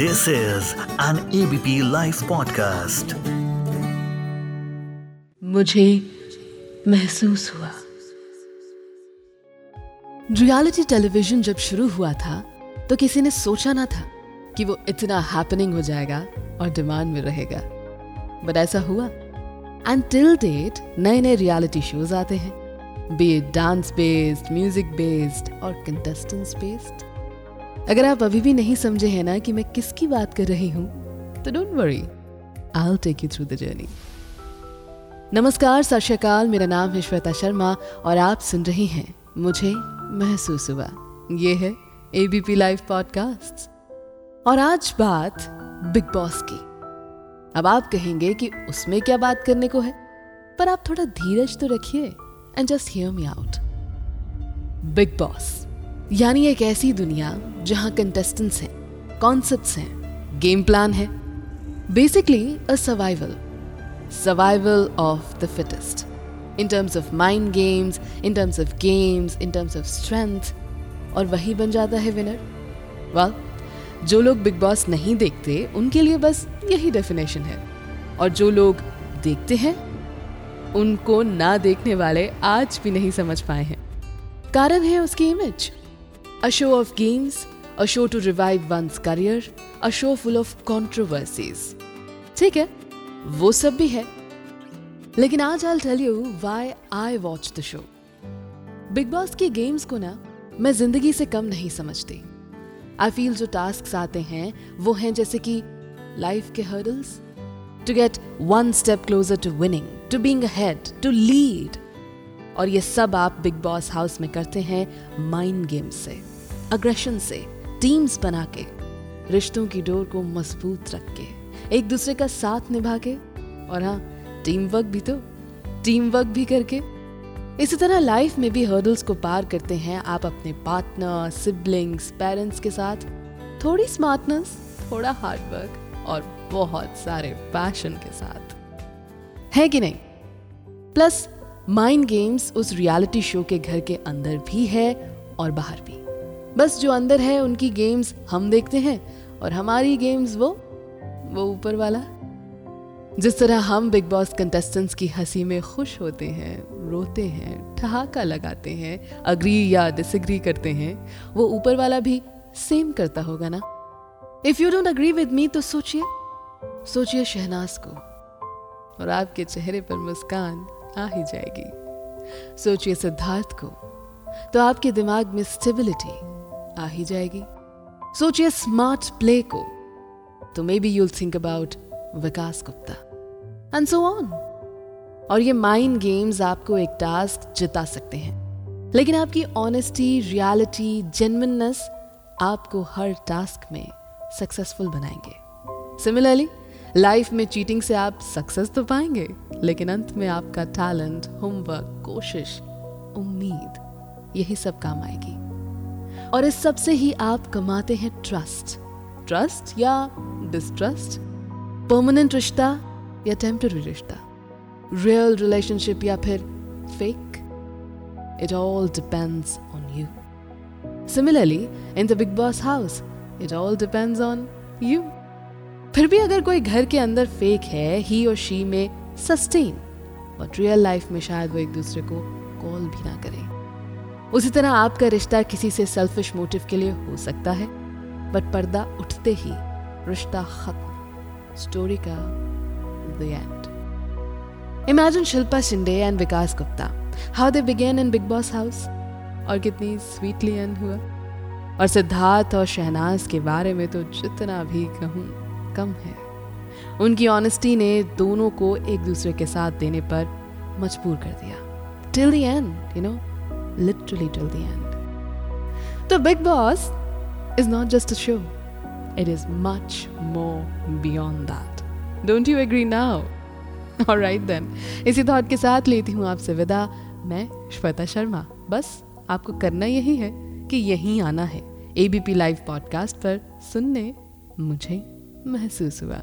This is an ABP Life podcast. मुझे महसूस हुआ। रियलिटी टेलीविज़न जब शुरू हुआ था तो किसी ने सोचा ना था कि वो इतना हैपनिंग हो जाएगा और डिमांड में रहेगा। बट ऐसा हुआ। एंड टिल डेट नए नए रियलिटी शोज़ आते हैं। Be dance based music based और कंटेस्टेंट्स बेस्ड अगर आप अभी भी नहीं समझे हैं ना कि मैं किसकी बात कर रही हूँ तो don't worry I take you through the journey नमस्कार, सत मेरा नाम है श्वेता शर्मा और आप सुन रही हैं मुझे महसूस हुआ। ये है एबीपी लाइव पॉडकास्ट और आज बात बिग बॉस की। अब आप कहेंगे कि उसमें क्या बात करने को है, पर आप थोड़ा धीरज तो रखिए and just hear me out Bigg Boss यानी एक ऐसी दुनिया जहाँ कंटेस्टेंट्स हैं कॉन्सेप्ट्स हैं गेम प्लान है। Basically a survival survival of the fittest in terms of mind games in terms of games in terms of strength और वही बन जाता है विनर वेल जो लोग बिग बॉस नहीं देखते, उनके लिए बस यही डेफिनेशन है। और जो लोग देखते हैं, उनको ना देखने वाले आज भी नहीं समझ पाए हैं। कारण है उसकी image a show of games a show to revive once career a show full of controversies ठीक है? वो सब भी है। लेकिन आज I tell you why I watch the show Bigg Boss की गेम्स को ना, मैं ज़िंदगी से कम नहीं समझती। आई फील जो टास्क आते हैं, वो हैं जैसे कि लाइफ के hurdles to get one step closer to winning to being head to lead और ये सब आप बिग बॉस हाउस में करते हैं माइंड गेम से। अग्रेशन से टीम्स बना के रिश्तों की डोर को मज़बूत रख के एक दूसरे का साथ निभा के और हाँ टीम वर्क भी तो टीम वर्क भी करके। इसी तरह लाइफ में भी हर्डल्स को पार करते हैं आप अपने पार्टनर सिबलिंग्स पेरेंट्स के साथ। थोड़ी स्मार्टनेस थोड़ा हार्ड वर्क और बहुत सारे पैशन के साथ। है कि नहीं? प्लस माइंड गेम्स उस रियलिटी शो के घर के अंदर भी है और बाहर भी। बस जो अंदर है, उनकी गेम्स हम देखते हैं और हमारी गेम्स वो वो ऊपर वाला। जिस तरह हम बिग बॉस कंटेस्टेंट्स की हँसी में खुश होते हैं, रोते हैं, ठहाका लगाते हैं अग्री या डिसग्री करते हैं, वो ऊपर वाला भी सेम करता होगा ना? If you don't agree with me तो सोचिए। सोचिए शहनाज को। और आपके चेहरे पर मुस्कान आ ही जाएगी। सोचिए सिद्धार्थ को। तो आपके दिमाग में स्टेबिलिटी आ ही जाएगी। सोचिए स्मार्ट प्ले को। तो maybe you'll think about Vikas Gupta. And so on और ये माइंड गेम्स आपको एक टास्क जिता सकते हैं। लेकिन आपकी ऑनेस्टी रियलिटी जेनविननेस आपको हर टास्क में सक्सेसफुल बनाएँगे। सिमिलरली लाइफ में चीटिंग से आप सक्सेस तो पाएँगे, लेकिन अंत में आपका टैलेंट होमवर्क कोशिश, उम्मीद, यही सब काम आएगी। और इस सबसे ही आप कमाते हैं ट्रस्ट ट्रस्ट या डिस्ट्रस्ट परमानेंट रिश्ता या टेम्पररी रिश्ता? रियल रिलेशनशिप या फिर fake it all depends on you similarly in the Bigg Boss house it all depends on you फिर भी अगर कोई घर के अंदर फेक है ही और शी में सस्टेन बट रियल लाइफ में शायद वो एक दूसरे को कॉल भी ना करें। उसी तरह आपका रिश्ता किसी से सेल्फिश मोटिव के लिए हो सकता है बट पर्दा उठते ही रिश्ता खत्म। स्टोरी का the end imagine Shilpa Shinde and Vikas Gupta. How they begin in Bigg Boss house और कितनी स्वीटली एंड हुआ। और सिद्धार्थ और शहनाज के बारे में तो जितना भी कहूँ, कम है। उनकी ऑनेस्टी ने दोनों को एक दूसरे के साथ देने पर मजबूर कर दिया। Till the end you know literally till the end तो Bigg Boss is not just a show, it is much more beyond that. Don't you agree now? Alright then. इसी थॉट के साथ लेती हूँ आपसे विदा मैं श्वेता शर्मा बस आपको करना यही है कि यहीं आना है एबीपी लाइव पॉडकास्ट पर सुनने मुझे महसूस हुआ